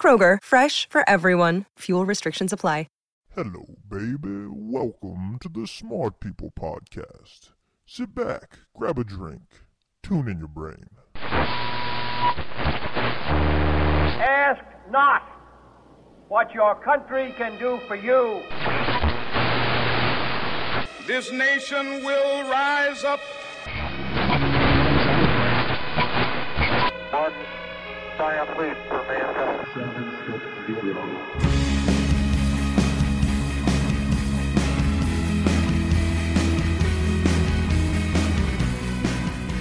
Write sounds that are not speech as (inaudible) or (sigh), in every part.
Kroger, fresh for everyone. Fuel restrictions apply. Hello, baby. Welcome to the Smart People Podcast. Sit back, grab a drink, tune in your brain. Ask not what your country can do for you. This nation will rise up. One giant leap for mankind.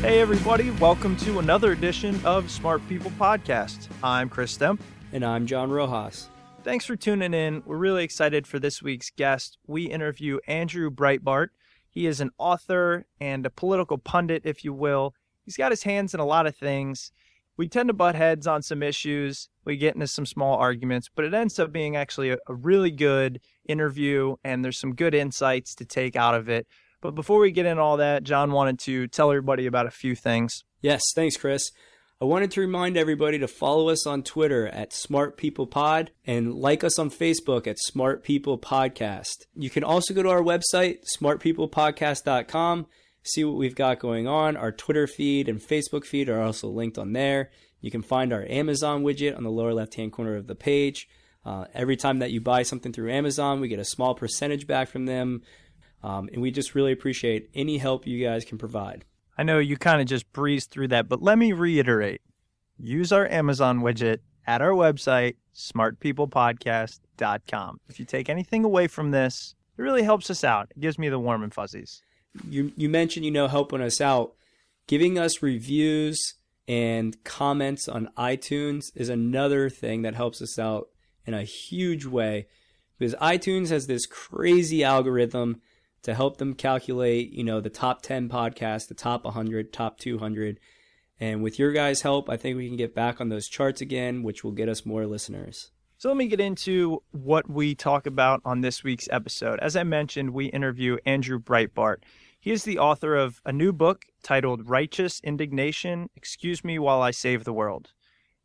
Hey, everybody, welcome to another edition of Smart People Podcast. I'm Chris Stemp. And I'm John Rojas. Thanks for tuning in. We're really excited for this week's guest. We interview Andrew Breitbart. He is an author and a political pundit, if you will. He's got his hands in a lot of things. We tend to butt heads on some issues. We get into some small arguments, but it ends up being actually a, a really good interview, and there's some good insights to take out of it. But before we get into all that, John wanted to tell everybody about a few things. Yes, thanks, Chris. I wanted to remind everybody to follow us on Twitter at Smart People Pod and like us on Facebook at Smart People Podcast. You can also go to our website, smartpeoplepodcast.com, see what we've got going on. Our Twitter feed and Facebook feed are also linked on there. You can find our Amazon widget on the lower left hand corner of the page. Uh, every time that you buy something through Amazon, we get a small percentage back from them. Um, and we just really appreciate any help you guys can provide. I know you kind of just breezed through that, but let me reiterate use our Amazon widget at our website, smartpeoplepodcast.com. If you take anything away from this, it really helps us out. It gives me the warm and fuzzies. You, you mentioned, you know, helping us out. Giving us reviews and comments on iTunes is another thing that helps us out in a huge way because iTunes has this crazy algorithm to help them calculate, you know, the top 10 podcasts, the top 100, top 200. And with your guys' help, I think we can get back on those charts again, which will get us more listeners. So let me get into what we talk about on this week's episode. As I mentioned, we interview Andrew Breitbart. He is the author of a new book titled Righteous Indignation Excuse Me While I Save the World.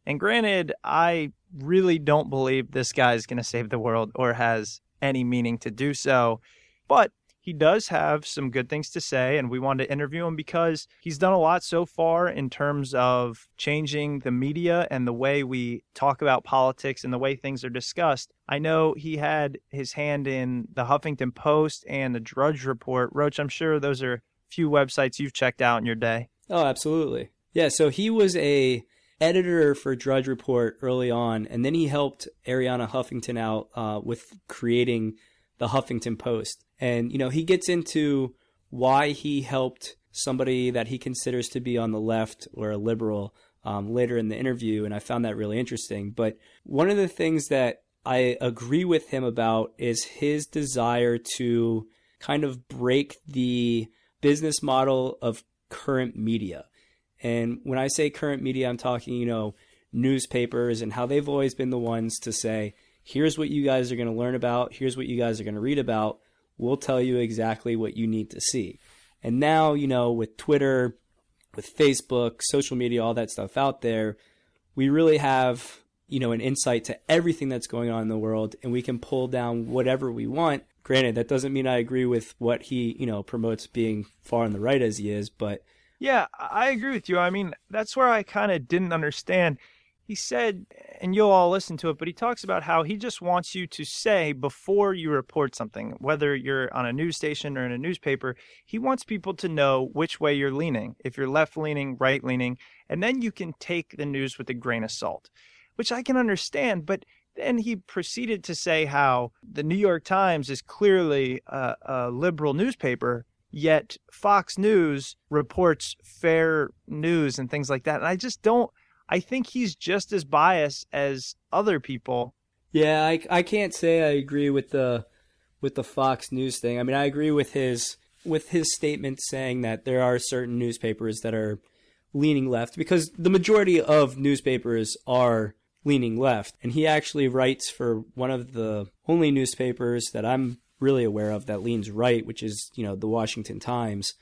And granted, I really don't believe this guy is going to save the world or has any meaning to do so. But he does have some good things to say, and we wanted to interview him because he's done a lot so far in terms of changing the media and the way we talk about politics and the way things are discussed. I know he had his hand in the Huffington Post and the Drudge Report. Roach, I'm sure those are a few websites you've checked out in your day. Oh, absolutely. Yeah, so he was a editor for Drudge Report early on, and then he helped Arianna Huffington out uh, with creating the Huffington Post. And, you know, he gets into why he helped somebody that he considers to be on the left or a liberal um, later in the interview, and I found that really interesting. But one of the things that I agree with him about is his desire to kind of break the business model of current media. And when I say current media, I'm talking, you know, newspapers and how they've always been the ones to say, here's what you guys are going to learn about, here's what you guys are going to read about. We'll tell you exactly what you need to see. And now, you know, with Twitter, with Facebook, social media, all that stuff out there, we really have, you know, an insight to everything that's going on in the world and we can pull down whatever we want. Granted, that doesn't mean I agree with what he, you know, promotes being far on the right as he is, but yeah, I agree with you. I mean, that's where I kind of didn't understand he said, and you'll all listen to it, but he talks about how he just wants you to say before you report something, whether you're on a news station or in a newspaper, he wants people to know which way you're leaning, if you're left leaning, right leaning, and then you can take the news with a grain of salt, which I can understand. But then he proceeded to say how the New York Times is clearly a, a liberal newspaper yet Fox News reports fair news and things like that. And I just don't I think he's just as biased as other people. Yeah, I, I can't say I agree with the with the Fox News thing. I mean, I agree with his with his statement saying that there are certain newspapers that are leaning left because the majority of newspapers are leaning left. And he actually writes for one of the only newspapers that I'm really aware of that leans right, which is, you know, the Washington Times.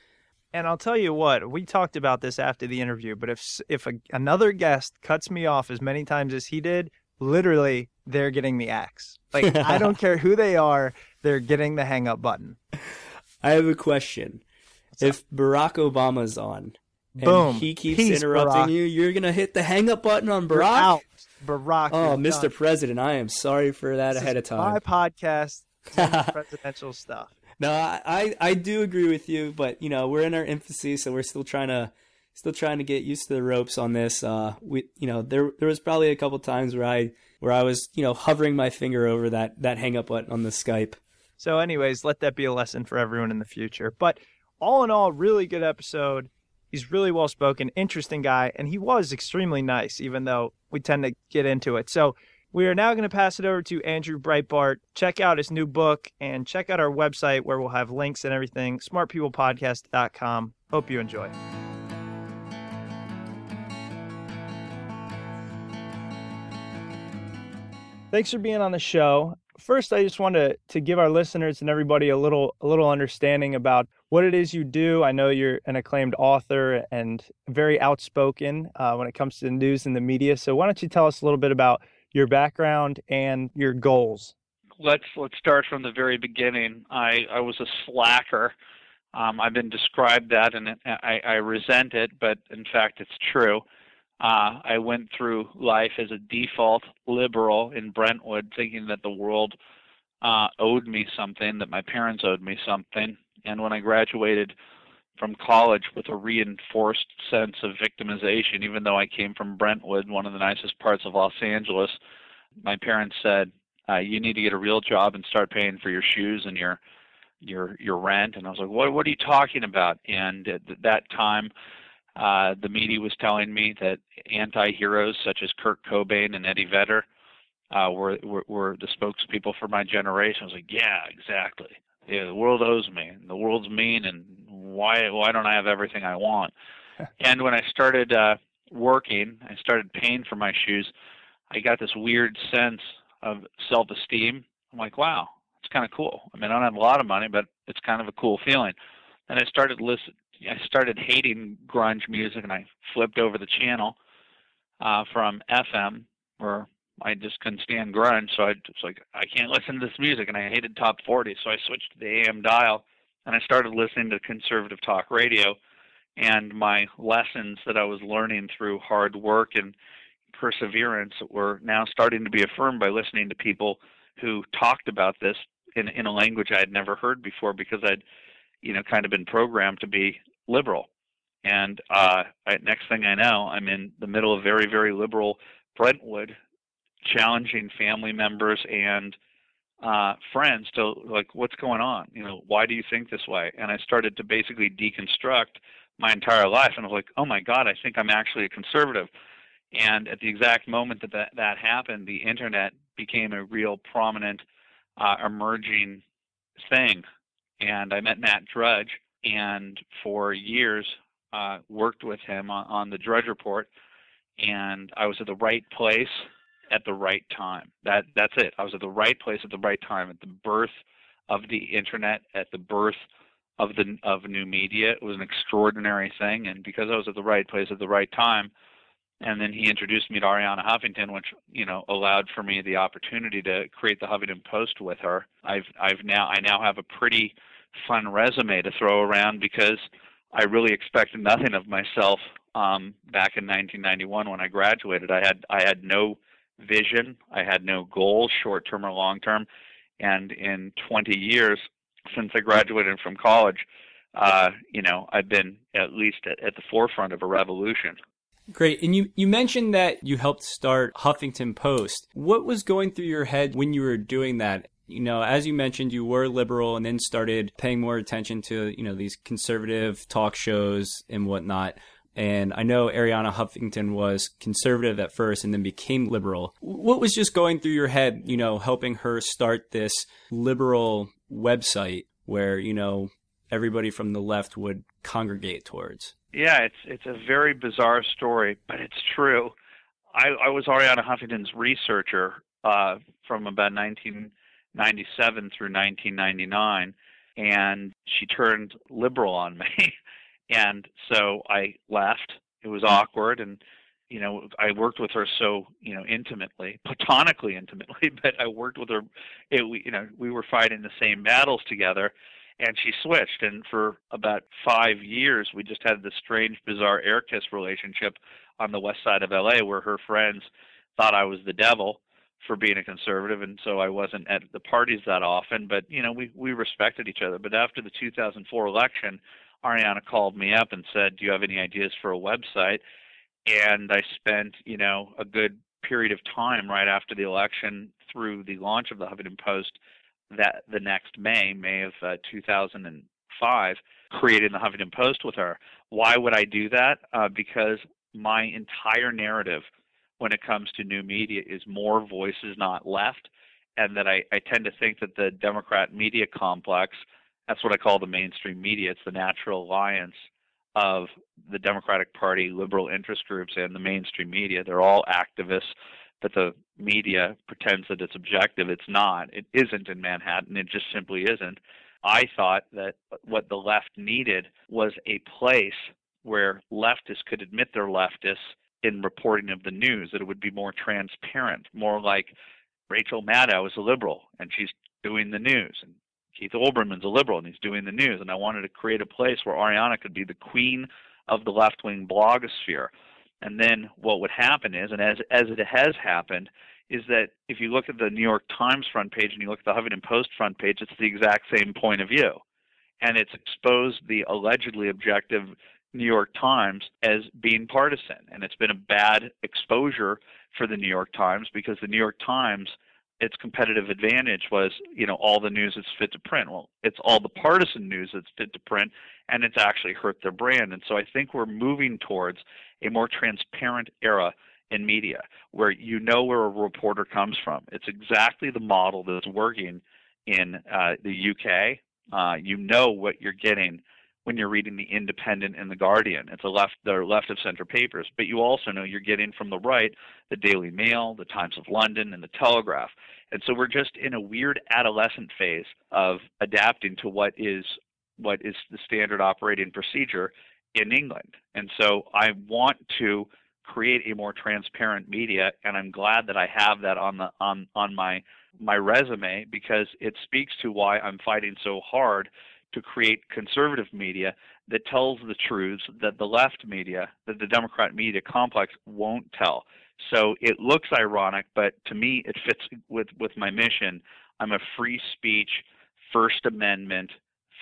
And I'll tell you what, we talked about this after the interview, but if if a, another guest cuts me off as many times as he did, literally they're getting the axe. Like I don't (laughs) care who they are, they're getting the hang up button. I have a question. What's if up? Barack Obama's on and Boom. he keeps Peace, interrupting Barack. you, you're gonna hit the hang up button on Barack? Barack. Oh, Mr. Done. President, I am sorry for that this ahead of time. My podcast, (laughs) presidential stuff. No, I, I do agree with you, but you know we're in our infancy, so we're still trying to still trying to get used to the ropes on this. Uh, we you know there there was probably a couple times where I where I was you know hovering my finger over that that hang up button on the Skype. So, anyways, let that be a lesson for everyone in the future. But all in all, really good episode. He's really well spoken, interesting guy, and he was extremely nice, even though we tend to get into it. So we are now going to pass it over to Andrew Breitbart. Check out his new book and check out our website where we'll have links and everything, smartpeoplepodcast.com. Hope you enjoy. Thanks for being on the show. First, I just want to, to give our listeners and everybody a little a little understanding about what it is you do. I know you're an acclaimed author and very outspoken uh, when it comes to the news and the media. So why don't you tell us a little bit about your background and your goals? Let's let's start from the very beginning. I, I was a slacker. Um, I've been described that, and I, I resent it, but in fact, it's true. Uh, I went through life as a default liberal in Brentwood, thinking that the world uh, owed me something, that my parents owed me something. And when I graduated from college with a reinforced sense of victimization, even though I came from Brentwood, one of the nicest parts of Los Angeles, my parents said, uh, "You need to get a real job and start paying for your shoes and your your your rent." And I was like, "What What are you talking about?" And at that time, uh, the media was telling me that anti-heroes such as Kurt Cobain and Eddie Vedder uh, were, were were the spokespeople for my generation. I was like, "Yeah, exactly." Yeah, the world owes me, and the world's mean, and why why don't I have everything I want? (laughs) and when I started uh, working, I started paying for my shoes. I got this weird sense of self-esteem. I'm like, wow, it's kind of cool. I mean, I don't have a lot of money, but it's kind of a cool feeling. And I started listen. I started hating grunge music, and I flipped over the channel uh, from FM, where I just couldn't stand grunge, so I was like, I can't listen to this music, and I hated top 40, so I switched to the AM dial, and I started listening to conservative talk radio, and my lessons that I was learning through hard work and perseverance were now starting to be affirmed by listening to people who talked about this in in a language I had never heard before because I'd you know kind of been programmed to be liberal. And uh I, next thing I know I'm in the middle of very very liberal Brentwood challenging family members and uh, friends to like what's going on you know why do you think this way and i started to basically deconstruct my entire life, and I was like, oh my god, I think I'm actually a conservative. And at the exact moment that that, that happened, the internet became a real prominent, uh, emerging thing. And I met Matt Drudge, and for years uh, worked with him on, on the Drudge Report. And I was at the right place at the right time. That that's it. I was at the right place at the right time at the birth of the internet, at the birth of the of new media. It was an extraordinary thing, and because I was at the right place at the right time, and then he introduced me to Arianna Huffington, which you know allowed for me the opportunity to create the Huffington Post with her. I've I've now I now have a pretty fun resume to throw around because I really expected nothing of myself um, back in 1991 when I graduated. I had I had no vision, I had no goals, short term or long term, and in 20 years since I graduated from college, uh, you know, I've been at least at, at the forefront of a revolution. Great. And you, you mentioned that you helped start Huffington Post. What was going through your head when you were doing that? You know, as you mentioned, you were liberal and then started paying more attention to, you know, these conservative talk shows and whatnot. And I know Arianna Huffington was conservative at first and then became liberal. What was just going through your head, you know, helping her start this liberal website where, you know, everybody from the left would congregate towards? Yeah, it's it's a very bizarre story, but it's true. I, I was Arianna Huffington's researcher uh, from about 1997 through 1999, and she turned liberal on me, (laughs) and so I left. It was awkward, and you know I worked with her so you know intimately, platonically intimately, (laughs) but I worked with her. It, we, you know we were fighting the same battles together, and she switched. And for about five years, we just had this strange, bizarre air kiss relationship on the west side of LA, where her friends thought I was the devil for being a conservative, and so I wasn't at the parties that often. But you know, we we respected each other. But after the 2004 election, Arianna called me up and said, "Do you have any ideas for a website?" And I spent you know a good period of time right after the election through the launch of the Huffington Post that the next May, May of uh, 2005, created the Huffington Post with her. Why would I do that? Uh, because my entire narrative when it comes to new media is more voices, not left, and that I, I tend to think that the Democrat media complex, that's what I call the mainstream media, it's the natural alliance of the Democratic Party, liberal interest groups, and the mainstream media. They're all activists that the media pretends that it's objective. It's not. It isn't in Manhattan. It just simply isn't. I thought that what the left needed was a place where leftists could admit they're leftists in reporting of the news, that it would be more transparent, more like Rachel Maddow is a liberal and she's doing the news, and Keith Olbermann's a liberal and he's doing the news. And I wanted to create a place where Arianna could be the queen of the left wing blogosphere and then what would happen is, and as as it has happened, is that if you look at the New York Times front page and you look at the Huffington Post front page, it's the exact same point of view, and it's exposed the allegedly objective New York Times as being partisan, and it's been a bad exposure for the New York Times because the New York Times its competitive advantage was, you know, all the news that's fit to print. Well, it's all the partisan news that's fit to print, and it's actually hurt their brand. And so I think we're moving towards a more transparent era in media where you know where a reporter comes from. It's exactly the model that's working in uh, the UK. Uh, you know what you're getting when you're reading the Independent and the Guardian. It's a left, they're left of center papers, but you also know you're getting from the right the Daily Mail, the Times of London, and the Telegraph. And so we're just in a weird adolescent phase of adapting to what is what is the standard operating procedure in England. And so I want to create a more transparent media and I'm glad that I have that on the on on my my resume because it speaks to why I'm fighting so hard to create conservative media that tells the truths that the left media, that the Democrat media complex won't tell. So it looks ironic, but to me, it fits with, with my mission. I'm a free speech, First Amendment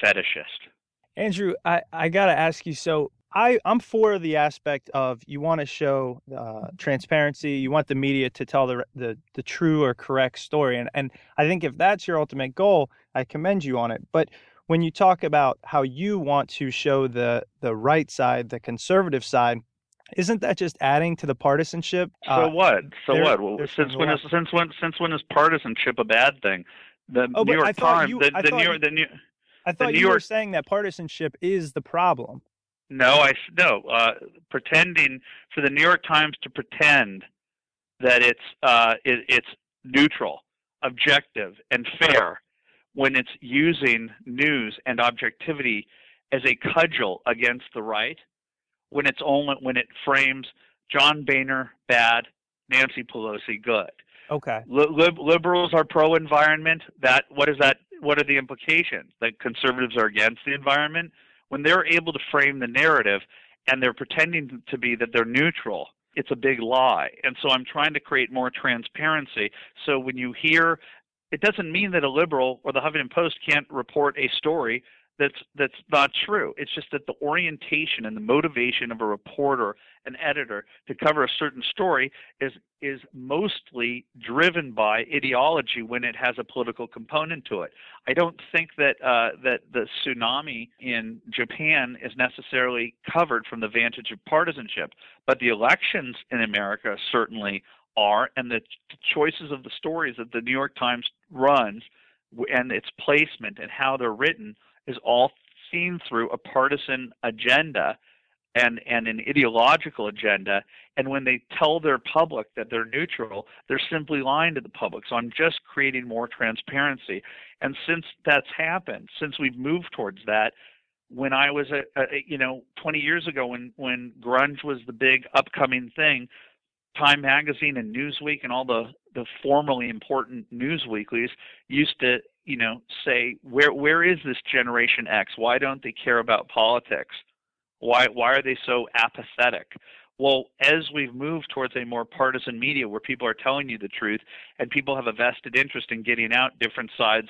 fetishist. Andrew, I, I got to ask you so I, I'm for the aspect of you want to show uh, transparency, you want the media to tell the, the, the true or correct story. And, and I think if that's your ultimate goal, I commend you on it. But when you talk about how you want to show the the right side, the conservative side, isn't that just adding to the partisanship? So Uh, what? So there- what? Well, since when is since when since when is partisanship a bad thing? The Oh, New York Times, you- the, the New you- the New. I thought you were saying that partisanship is the problem. No, I no. Uh, pretending for the New York Times to pretend that it's uh, it, it's neutral, objective, and fair when it's using news and objectivity as a cudgel against the right, when it's only when it frames John Boehner bad, Nancy Pelosi good. Okay. Lib- liberals are pro-environment. That what is that? What are the implications? That conservatives are against the environment. When they're able to frame the narrative and they're pretending to be that they're neutral, it's a big lie. And so I'm trying to create more transparency. So when you hear, it doesn't mean that a liberal or the Huffington Post can't report a story that's that's not true. It's just that the orientation and the motivation of a reporter, an editor, to cover a certain story is is mostly driven by ideology when it has a political component to it. I don't think that uh, that the tsunami in Japan is necessarily covered from the vantage of partisanship, but the elections in America certainly are, and the choices of the stories that the New York Times runs and its placement and how they're written is all seen through a partisan agenda and and an ideological agenda. And when they tell their public that they're neutral they're simply lying to the public. So i'm just creating more transparency. And since that's happened since we've moved towards that when i was a, a you know 20 years ago when when grunge was the big upcoming thing time magazine and newsweek and all the the formerly important news weeklies used to you know say where where is this generation x? Why don't they care about politics? Why why are they so apathetic? Well as we've moved towards a more partisan media where people are telling you the truth and people have a vested interest in getting out different sides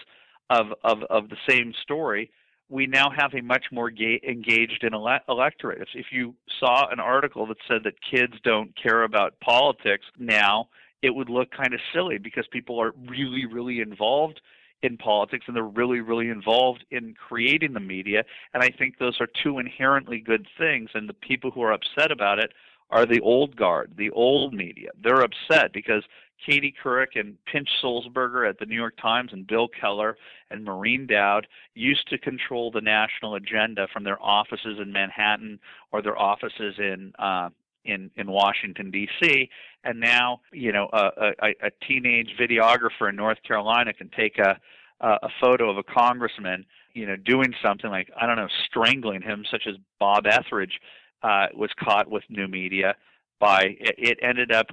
of of, of the same story we now have a much more ga- engaged in ele- electorate. If, if you saw an article that said that kids don't care about politics now, it would look kind of silly because people are really, really involved in politics and they're really, really involved in creating the media. And I think those are two inherently good things. And the people who are upset about it are the old guard, the old media. They're upset because Katie Couric and Pinch Sulzberger at the New York Times and Bill Keller and Maureen Dowd used to control the national agenda from their offices in Manhattan or their offices in uh, in in Washington D.C. And now, you know, a, a, a teenage videographer in North Carolina can take a a photo of a congressman, you know, doing something like I don't know, strangling him, such as Bob Etheridge uh, was caught with new media. By it, it ended up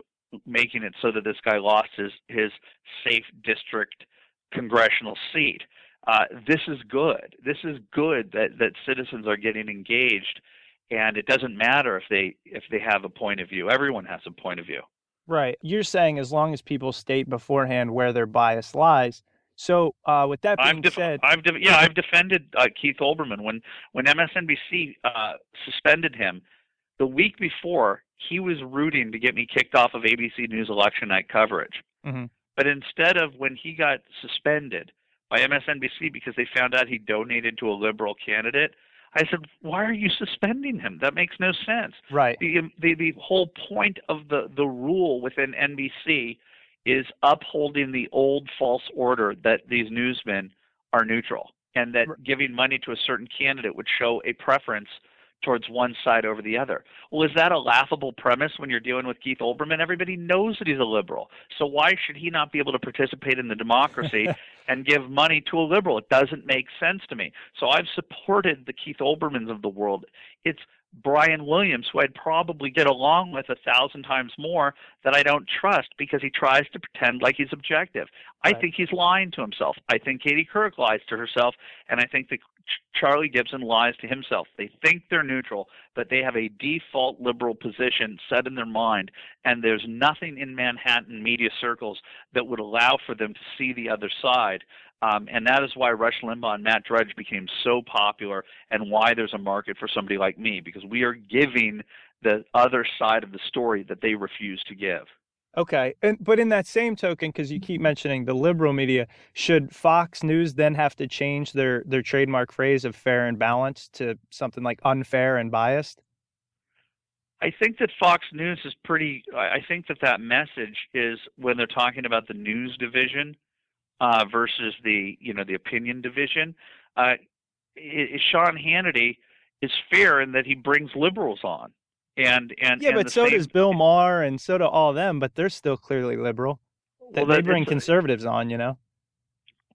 making it so that this guy lost his his safe district congressional seat. Uh, this is good. This is good that that citizens are getting engaged, and it doesn't matter if they if they have a point of view. Everyone has a point of view. Right. You're saying as long as people state beforehand where their bias lies. So, uh, with that being I've def- said, I've def- yeah I've defended uh, Keith Olbermann when when MSNBC uh, suspended him the week before. He was rooting to get me kicked off of ABC News election night coverage. Mhm. But instead of when he got suspended by MSNBC because they found out he donated to a liberal candidate, I said, "Why are you suspending him? That makes no sense." right. The um, the, the whole point of the the rule within NBC is upholding the old false order that these newsmen are neutral and that giving money to a certain candidate would show a preference towards one side over the other. Well, is that a laughable premise when you're dealing with Keith Olbermann? Everybody knows that he's a liberal. So why should he not be able to participate in the democracy (laughs) and give money to a liberal? It doesn't make sense to me. So I've supported the Keith Olbermanns of the world. It's Brian Williams, who I'd probably get along with a thousand times more, that I don't trust because he tries to pretend like he's objective. I Right. think he's lying to himself. I think Katie Couric lies to herself, and I think that Charlie Gibson lies to himself. They think they're neutral, but they have a default liberal position set in their mind, and there's nothing in Manhattan media circles that would allow for them to see the other side. Um, and that is why Rush Limbaugh and Matt Drudge became so popular, and why there's a market for somebody like me because we are giving the other side of the story that they refuse to give. Okay, and but in that same token, because you keep mentioning the liberal media, should Fox News then have to change their their trademark phrase of fair and balanced to something like unfair and biased? I think that Fox News is pretty. I think that that message is when they're talking about the news division uh, versus the you know the opinion division. Uh, it, Sean Hannity is fair in that he brings liberals on, and and yeah, and but so same, does Bill Maher, and so do all them. But they're still clearly liberal. They, Well, they that- bring conservatives on, you know.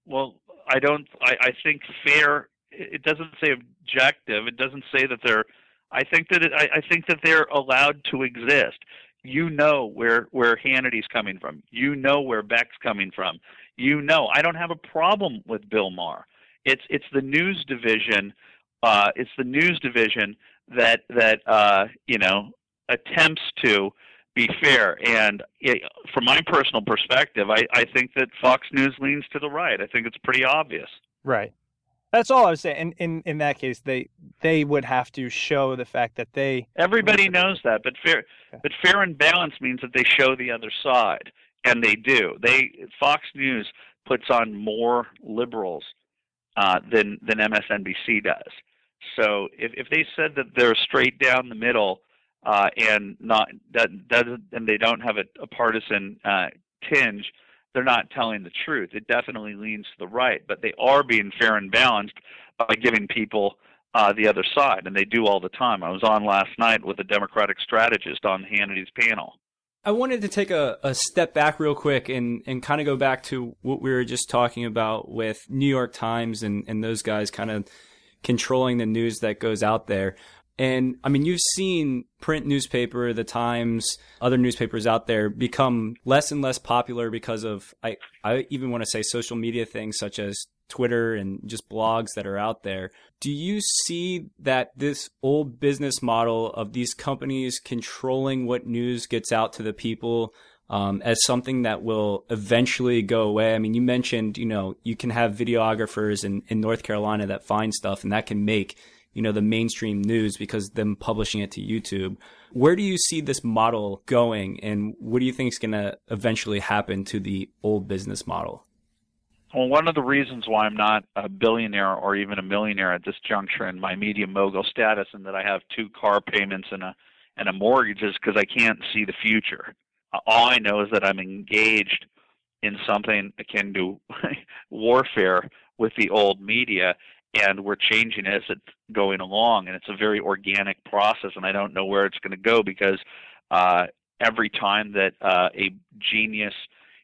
Well, I don't. I, I think fair. It doesn't say objective. It doesn't say that they're. I think that it, I, I think that they're allowed to exist. You know where where Hannity's coming from. You know where Beck's coming from. You know. I don't have a problem with Bill Maher. It's it's the news division. Uh, it's the news division that that uh, you know attempts to be fair. And it, from my personal perspective, I, I think that Fox News leans to the right. I think it's pretty obvious. Right. That's all I was saying. In in in that case, they they would have to show the fact that they Everybody knows that, but fair, but fair and balanced means that they show the other side, and they do. They Fox News puts on more liberals uh, than than MSNBC does. So if if they said that they're straight down the middle uh, and not that doesn't and they don't have a, a partisan uh, tinge, they're not telling the truth. It definitely leans to the right, but they are being fair and balanced by giving people uh, the other side, and they do all the time. I was on last night with a Democratic strategist on Hannity's panel. I wanted to take a, a step back real quick and, and kind of go back to what we were just talking about with New York Times and, and those guys kind of controlling the news that goes out there. And I mean, you've seen print newspaper, the Times, other newspapers out there become less and less popular because of, I, I even want to say social media things such as Twitter and just blogs that are out there. Do you see that this old business model of these companies controlling what news gets out to the people um, as something that will eventually go away? I mean, you mentioned, you know, you can have videographers in, in North Carolina that find stuff and that can make, you know, the mainstream news because them publishing it to YouTube. Where do you see this model going and what do you think is going to eventually happen to the old business model? Well, one of the reasons why I'm not a billionaire or even a millionaire at this juncture in my media mogul status, and that I have two car payments and a and a mortgage, is because I can't see the future. All I know is that I'm engaged in something akin to (laughs) warfare with the old media, and we're changing as it's going along, and it's a very organic process, and I don't know where it's going to go because uh, every time that uh, a genius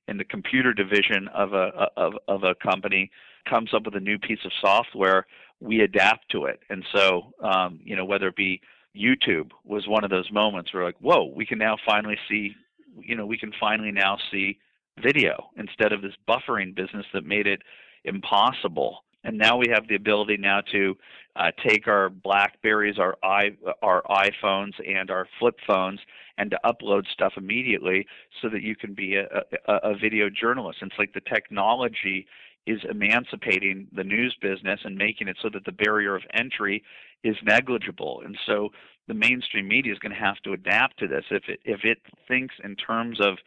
in the computer division of a of of a company comes up with a new piece of software, we adapt to it. And so, um, you know, whether it be YouTube was one of those moments where like, whoa, we can now finally see, you know, we can finally now see video instead of this buffering business that made it impossible. And now we have the ability now to uh, take our Blackberries, our i our iPhones, and our flip phones, and to upload stuff immediately, so that you can be a, a, a video journalist. And it's like the technology is emancipating the news business and making it so that the barrier of entry is negligible. And so the mainstream media is going to have to adapt to this. If it if it thinks in terms of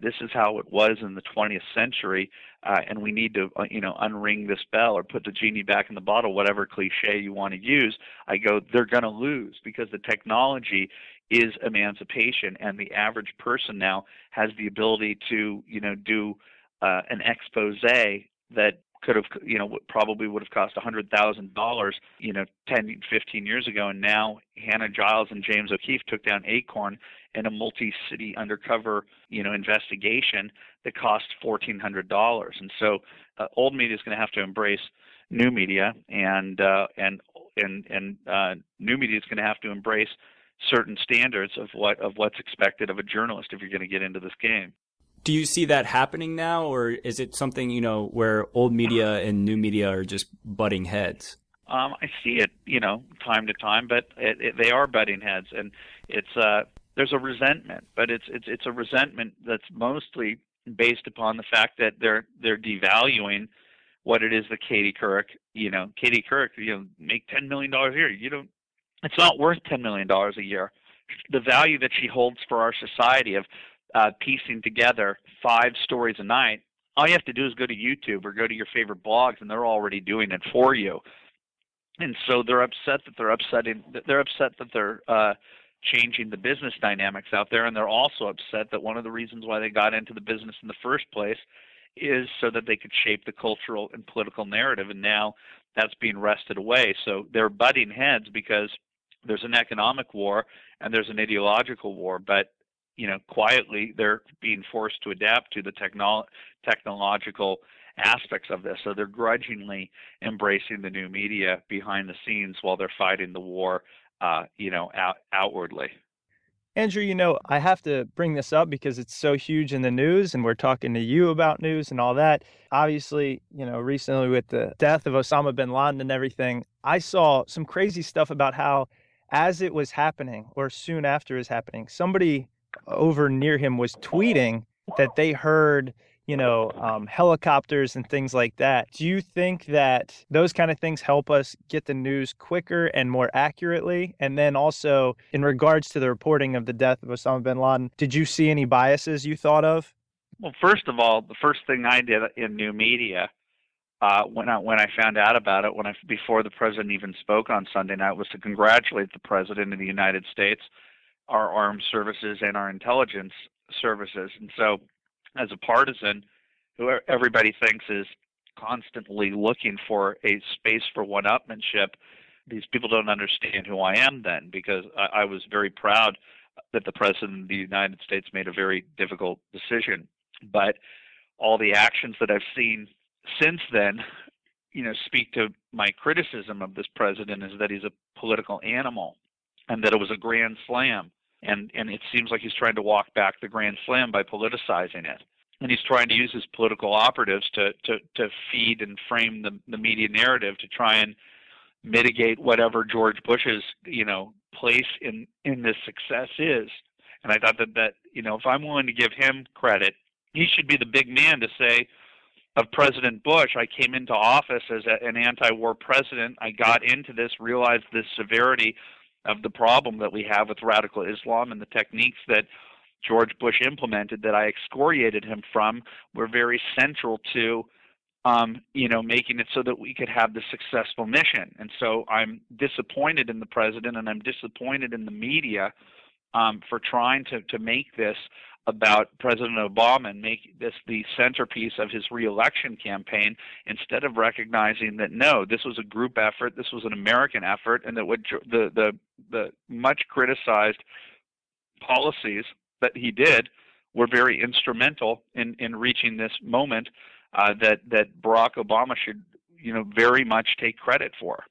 this is how it was in the 20th century, uh, and we need to, uh, you know, unring this bell or put the genie back in the bottle, whatever cliche you want to use. I go, they're going to lose because the technology is emancipation, and the average person now has the ability to, you know, do uh, an expose that could have, you know, probably would have cost $100,000, you know, 10, 15 years ago. And now Hannah Giles and James O'Keefe took down Acorn in a multi-city undercover, you know, investigation that cost $1,400. And so uh, old media is going to have to embrace new media, and uh, and and and uh, new media is going to have to embrace certain standards of what of what's expected of a journalist if you're going to get into this game. Do you see that happening now, or is it something you know where old media and new media are just butting heads? Um, I see it, you know, time to time, but it, it, they are butting heads, and it's uh, there's a resentment, but it's it's it's a resentment that's mostly based upon the fact that they're they're devaluing what it is that Katie Couric, you know, Katie Couric, you know, make ten million dollars a year. You don't, it's not worth ten million dollars a year. The value that she holds for our society of uh, piecing together five stories a night, all you have to do is go to YouTube or go to your favorite blogs, and they're already doing it for you. And so they're upset that they're upsetting. They're upset that they're uh, changing the business dynamics out there, and they're also upset that one of the reasons why they got into the business in the first place is so that they could shape the cultural and political narrative. And now that's being wrested away. So they're butting heads because there's an economic war and there's an ideological war, but you know, quietly they're being forced to adapt to the technolo- technological aspects of this. So they're grudgingly embracing the new media behind the scenes while they're fighting the war, uh, you know, out- outwardly. Andrew, you know, I have to bring this up because it's so huge in the news and we're talking to you about news and all that. Obviously, you know, recently with the death of Osama bin Laden and everything, I saw some crazy stuff about how as it was happening or soon after was happening, somebody over near him was tweeting that they heard you know, um, helicopters and things like that. Do you think that those kind of things help us get the news quicker and more accurately? And then also, in regards to the reporting of the death of Osama bin Laden, did you see any biases you thought of? Well, first of all, the first thing I did in new media uh, when I when I found out about it, when I before the president even spoke on Sunday night, was to congratulate the president of the United States, our armed services, and our intelligence services. And so as a partisan who everybody thinks is constantly looking for a space for one-upmanship, these people don't understand who I am then because I, I was very proud that the president of the United States made a very difficult decision. But all the actions that I've seen since then, you know, speak to my criticism of this president is that he's a political animal and that it was a grand slam and and it seems like he's trying to walk back the Grand Slam by politicizing it. And he's trying to use his political operatives to to to feed and frame the the media narrative to try and mitigate whatever George Bush's you know place in in this success is. And I thought that that you know if I'm willing to give him credit, he should be the big man to say of President Bush, I came into office as a, an anti-war president. I got into this, realized the severity of the problem that we have with radical Islam and the techniques that George Bush implemented that I excoriated him from were very central to um, you know, making it so that we could have the successful mission. And so I'm disappointed in the president and I'm disappointed in the media um, for trying to, to make this about President Obama and make this the centerpiece of his reelection campaign instead of recognizing that no, this was a group effort, this was an American effort, and that what the the the much criticized policies that he did were very instrumental in in reaching this moment uh, that that Barack Obama should you know very much take credit for.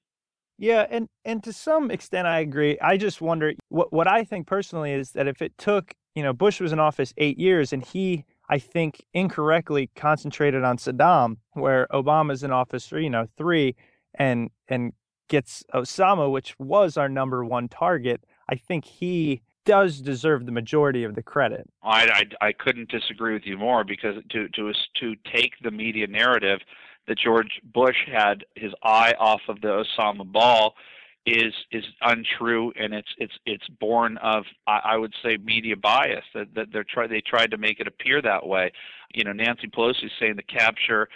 Yeah, and and to some extent I agree. I just wonder what what I think personally is that if it took you know, Bush was in office eight years and he, I think, incorrectly concentrated on Saddam, where Obama's in office for, you know, three and and gets Osama, which was our number one target. I think he does deserve the majority of the credit. I, I, I couldn't disagree with you more because to to to take the media narrative that George Bush had his eye off of the Osama ball is is untrue and it's it's it's born of I, I would say media bias that, that they're try they tried to make it appear that way. You know, Nancy Pelosi is saying the capture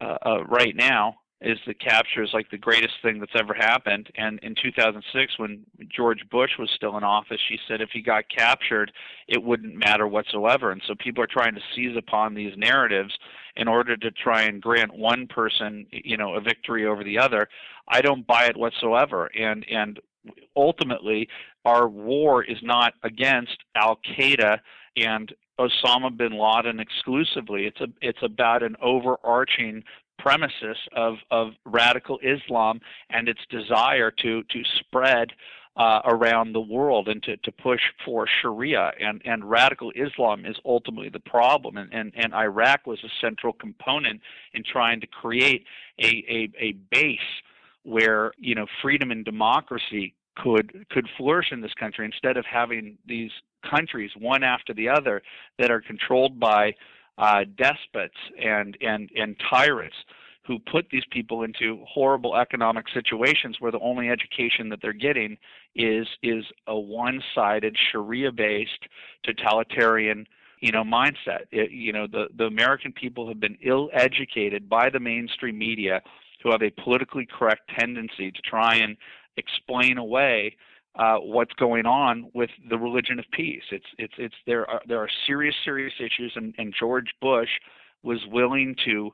uh, uh, right now is the capture is like the greatest thing that's ever happened. And in 2006, when George Bush was still in office, she said if he got captured, it wouldn't matter whatsoever. And so people are trying to seize upon these narratives in order to try and grant one person, you know, a victory over the other. I don't buy it whatsoever. And and ultimately, our war is not against Al Qaeda and Osama bin Laden exclusively. It's a it's about an overarching premises of, of radical Islam and its desire to, to spread uh, around the world and to, to push for Sharia. And, and radical Islam is ultimately the problem. And, and, and Iraq was a central component in trying to create a, a, a base where you know freedom and democracy could could flourish in this country instead of having these countries one after the other that are controlled by uh, despots and, and, and tyrants who put these people into horrible economic situations where the only education that they're getting is is a one-sided Sharia-based totalitarian you know mindset. It, you know the the American people have been ill educated by the mainstream media, who have a politically correct tendency to try and explain away uh, what's going on with the religion of peace. It's it's it's there are there are serious serious issues, and, and George Bush was willing to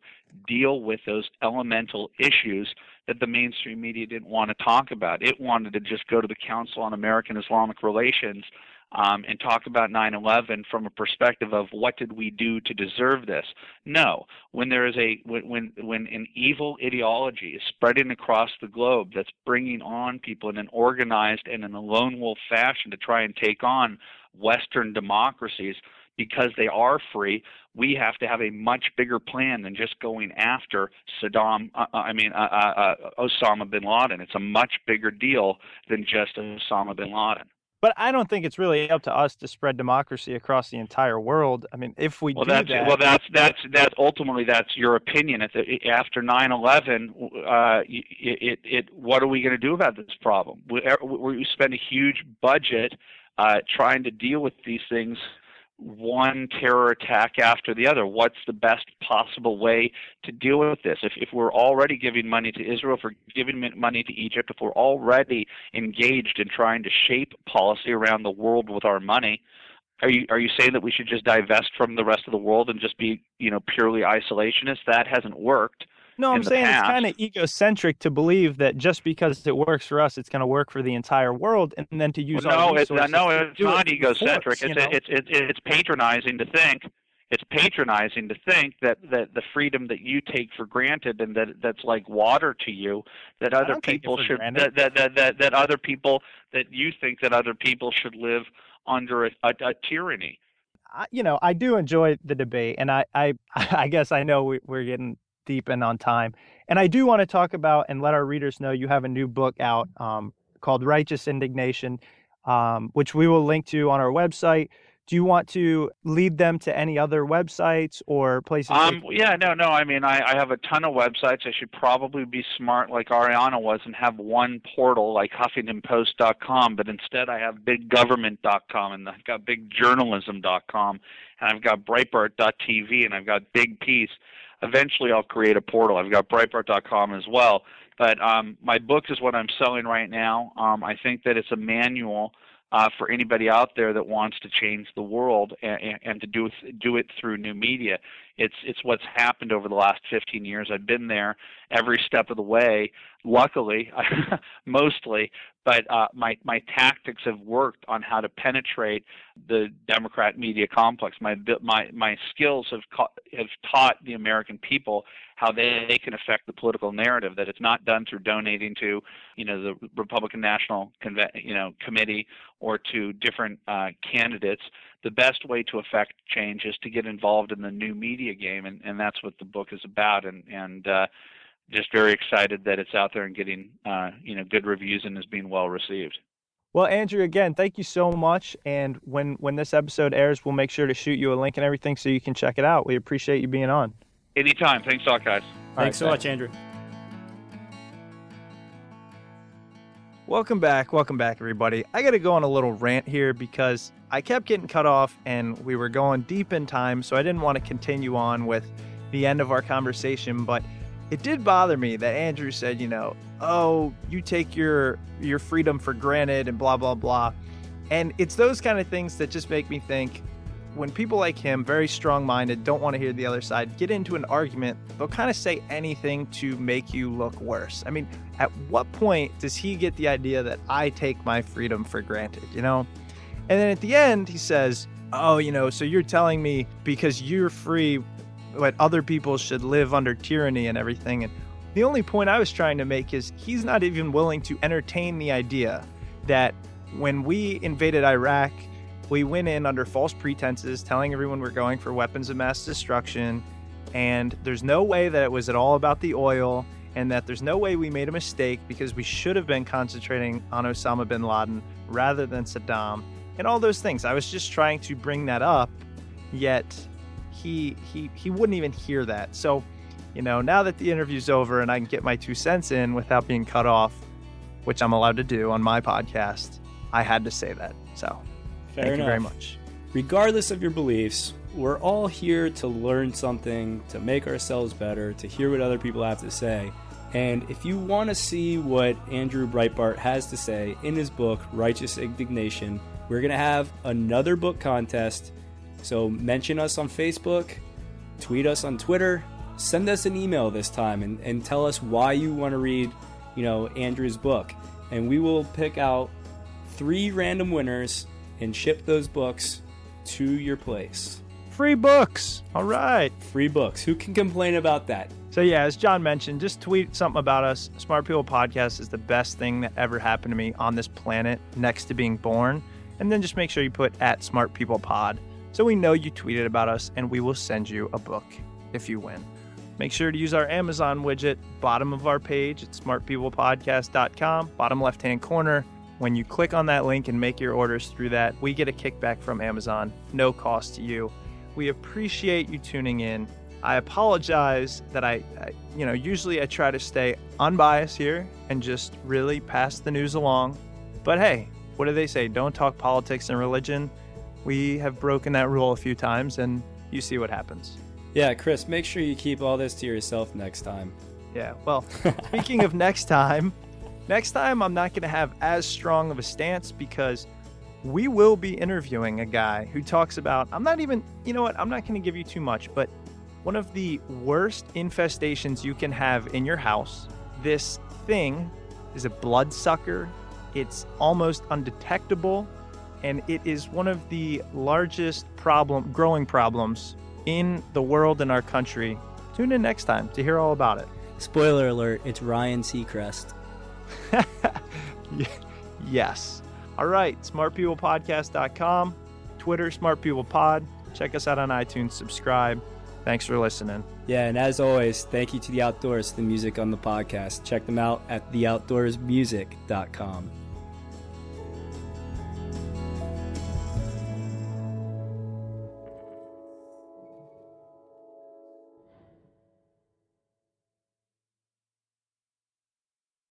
deal with those elemental issues that the mainstream media didn't want to talk about. It wanted to just go to the Council on American Islamic Relations um, and talk about 9/11 from a perspective of what did we do to deserve this. No, when there is a when when, when an evil ideology is spreading across the globe that's bringing on people in an organized and in a lone wolf fashion to try and take on Western democracies because they are free, we have to have a much bigger plan than just going after Saddam. Uh, uh I mean, uh, uh, uh, Osama bin Laden. It's a much bigger deal than just Osama bin Laden. But I don't think it's really up to us to spread democracy across the entire world. I mean, if we well, do that's, that, well, that's that's that's ultimately that's your opinion. After 9/11, uh, it, it, it what are we going to do about this problem? We, we spend a huge budget uh, trying to deal with these things one terror attack after the other. What's the best possible way to deal with this? If, if we're already giving money to Israel, if we're giving money to Egypt, if we're already engaged in trying to shape policy around the world with our money, are you are you saying that we should just divest from the rest of the world and just be you know purely isolationist? That hasn't worked. No, I'm saying past. it's kind of egocentric to believe that just because it works for us, it's going to work for the entire world, and then to use well, no, it's, uh, no, it's not it egocentric. Force, it's, it's, it's it's patronizing to think it's patronizing to think that, that the freedom that you take for granted and that that's like water to you that other people should that, that, that, that that other people that you think that other people should live under a, a, a tyranny. I, you know, I do enjoy the debate, and I I, (laughs) I guess I know we, we're getting deep and on time. And I do want to talk about and let our readers know you have a new book out um, called Righteous Indignation, um, which we will link to on our website. Do you want to lead them to any other websites or places? Um, yeah, no, no. I mean, I, I have a ton of websites. I should probably be smart like Arianna was and have one portal like HuffingtonPost.com, but instead I have BigGovernment.com and I've got BigJournalism.com and I've got Breitbart.tv and I've got Big Peace eventually I'll create a portal. I've got Breitbart.com as well. But um, my book is what I'm selling right now. Um, I think that it's a manual uh, for anybody out there that wants to change the world and, and to do do it through new media. It's it's what's happened over the last 15 years. I've been there every step of the way. Luckily, (laughs) mostly, but uh, my my tactics have worked on how to penetrate the Democrat media complex. My my my skills have ca- have taught the American people how they, they can affect the political narrative. That it's not done through donating to you know the Republican National Conve- you know Committee or to different uh, candidates. The best way to affect change is to get involved in the new media game, and, and that's what the book is about. And and uh, just very excited that it's out there and getting uh, you know good reviews and is being well received. Well, Andrew, again, thank you so much. And when when this episode airs, we'll make sure to shoot you a link and everything so you can check it out. We appreciate you being on. Anytime. Thanks a lot, guys. Thanks right, so thanks. much, Andrew. Welcome back. Welcome back, everybody. I got to go on a little rant here because I kept getting cut off and we were going deep in time, so I didn't want to continue on with the end of our conversation. But it did bother me that Andrew said, you know, oh, you take your your freedom for granted and blah blah blah. And it's those kind of things that just make me think when people like him, very strong minded, don't want to hear the other side, get into an argument, they'll kind of say anything to make you look worse. I mean, at what point does he get the idea that I take my freedom for granted, you know? And then at the end, he says, Oh, you know, so you're telling me because you're free, but other people should live under tyranny and everything. And the only point I was trying to make is he's not even willing to entertain the idea that when we invaded Iraq, we went in under false pretenses, telling everyone we're going for weapons of mass destruction. And there's no way that it was at all about the oil, and that there's no way we made a mistake because we should have been concentrating on Osama bin Laden rather than Saddam, and all those things. I was just trying to bring that up, yet he he he wouldn't even hear that. So, you know, now that the interview's over and I can get my two cents in without being cut off, which I'm allowed to do on my podcast, I had to say that. So Fair Thank enough. you very much. regardless of your beliefs, we're all here to learn something, to make ourselves better, to hear what other people have to say. And if you want to see what Andrew Breitbart has to say in his book, Righteous Indignation, we're going to have another book contest. So mention us on Facebook, tweet us on Twitter, send us an email this time and, and tell us why you want to read, you know, Andrew's book. And we will pick out three random winners and ship those books to your place. Free books. All right. Free books. Who can complain about that? So yeah, as John mentioned, just tweet something about us. Smart People Podcast is the best thing that ever happened to me on this planet next to being born. And then just make sure you put at Smart People Pod so we know you tweeted about us and we will send you a book if you win. Make sure to use our Amazon widget, bottom of our page at smartpeoplepodcast.com, bottom left hand corner. When you click on that link and make your orders through that, we get a kickback from Amazon, no cost to you. We appreciate you tuning in. I apologize that I, I, you know, usually I try to stay unbiased here and just really pass the news along. But hey, what do they say? Don't talk politics and religion. We have broken that rule a few times and you see what happens. Yeah, Chris, make sure you keep all this to yourself next time. Yeah, well, (laughs) speaking of next time, next time I'm not going to have as strong of a stance because we will be interviewing a guy who talks about, I'm not even, you know what, I'm not going to give you too much, but one of the worst infestations you can have in your house. This thing is a bloodsucker. It's almost undetectable, and it is one of the largest problem, growing problems in the world and our country. Tune in next time to hear all about it. Spoiler alert, it's Ryan Seacrest. (laughs) yes. All right, smartpeoplepodcast.com, Twitter, smartpeoplepod. Check us out on iTunes, subscribe. Thanks for listening. Yeah, and as always, thank you to The Outdoors, the music on the podcast. Check them out at theoutdoorsmusic.com.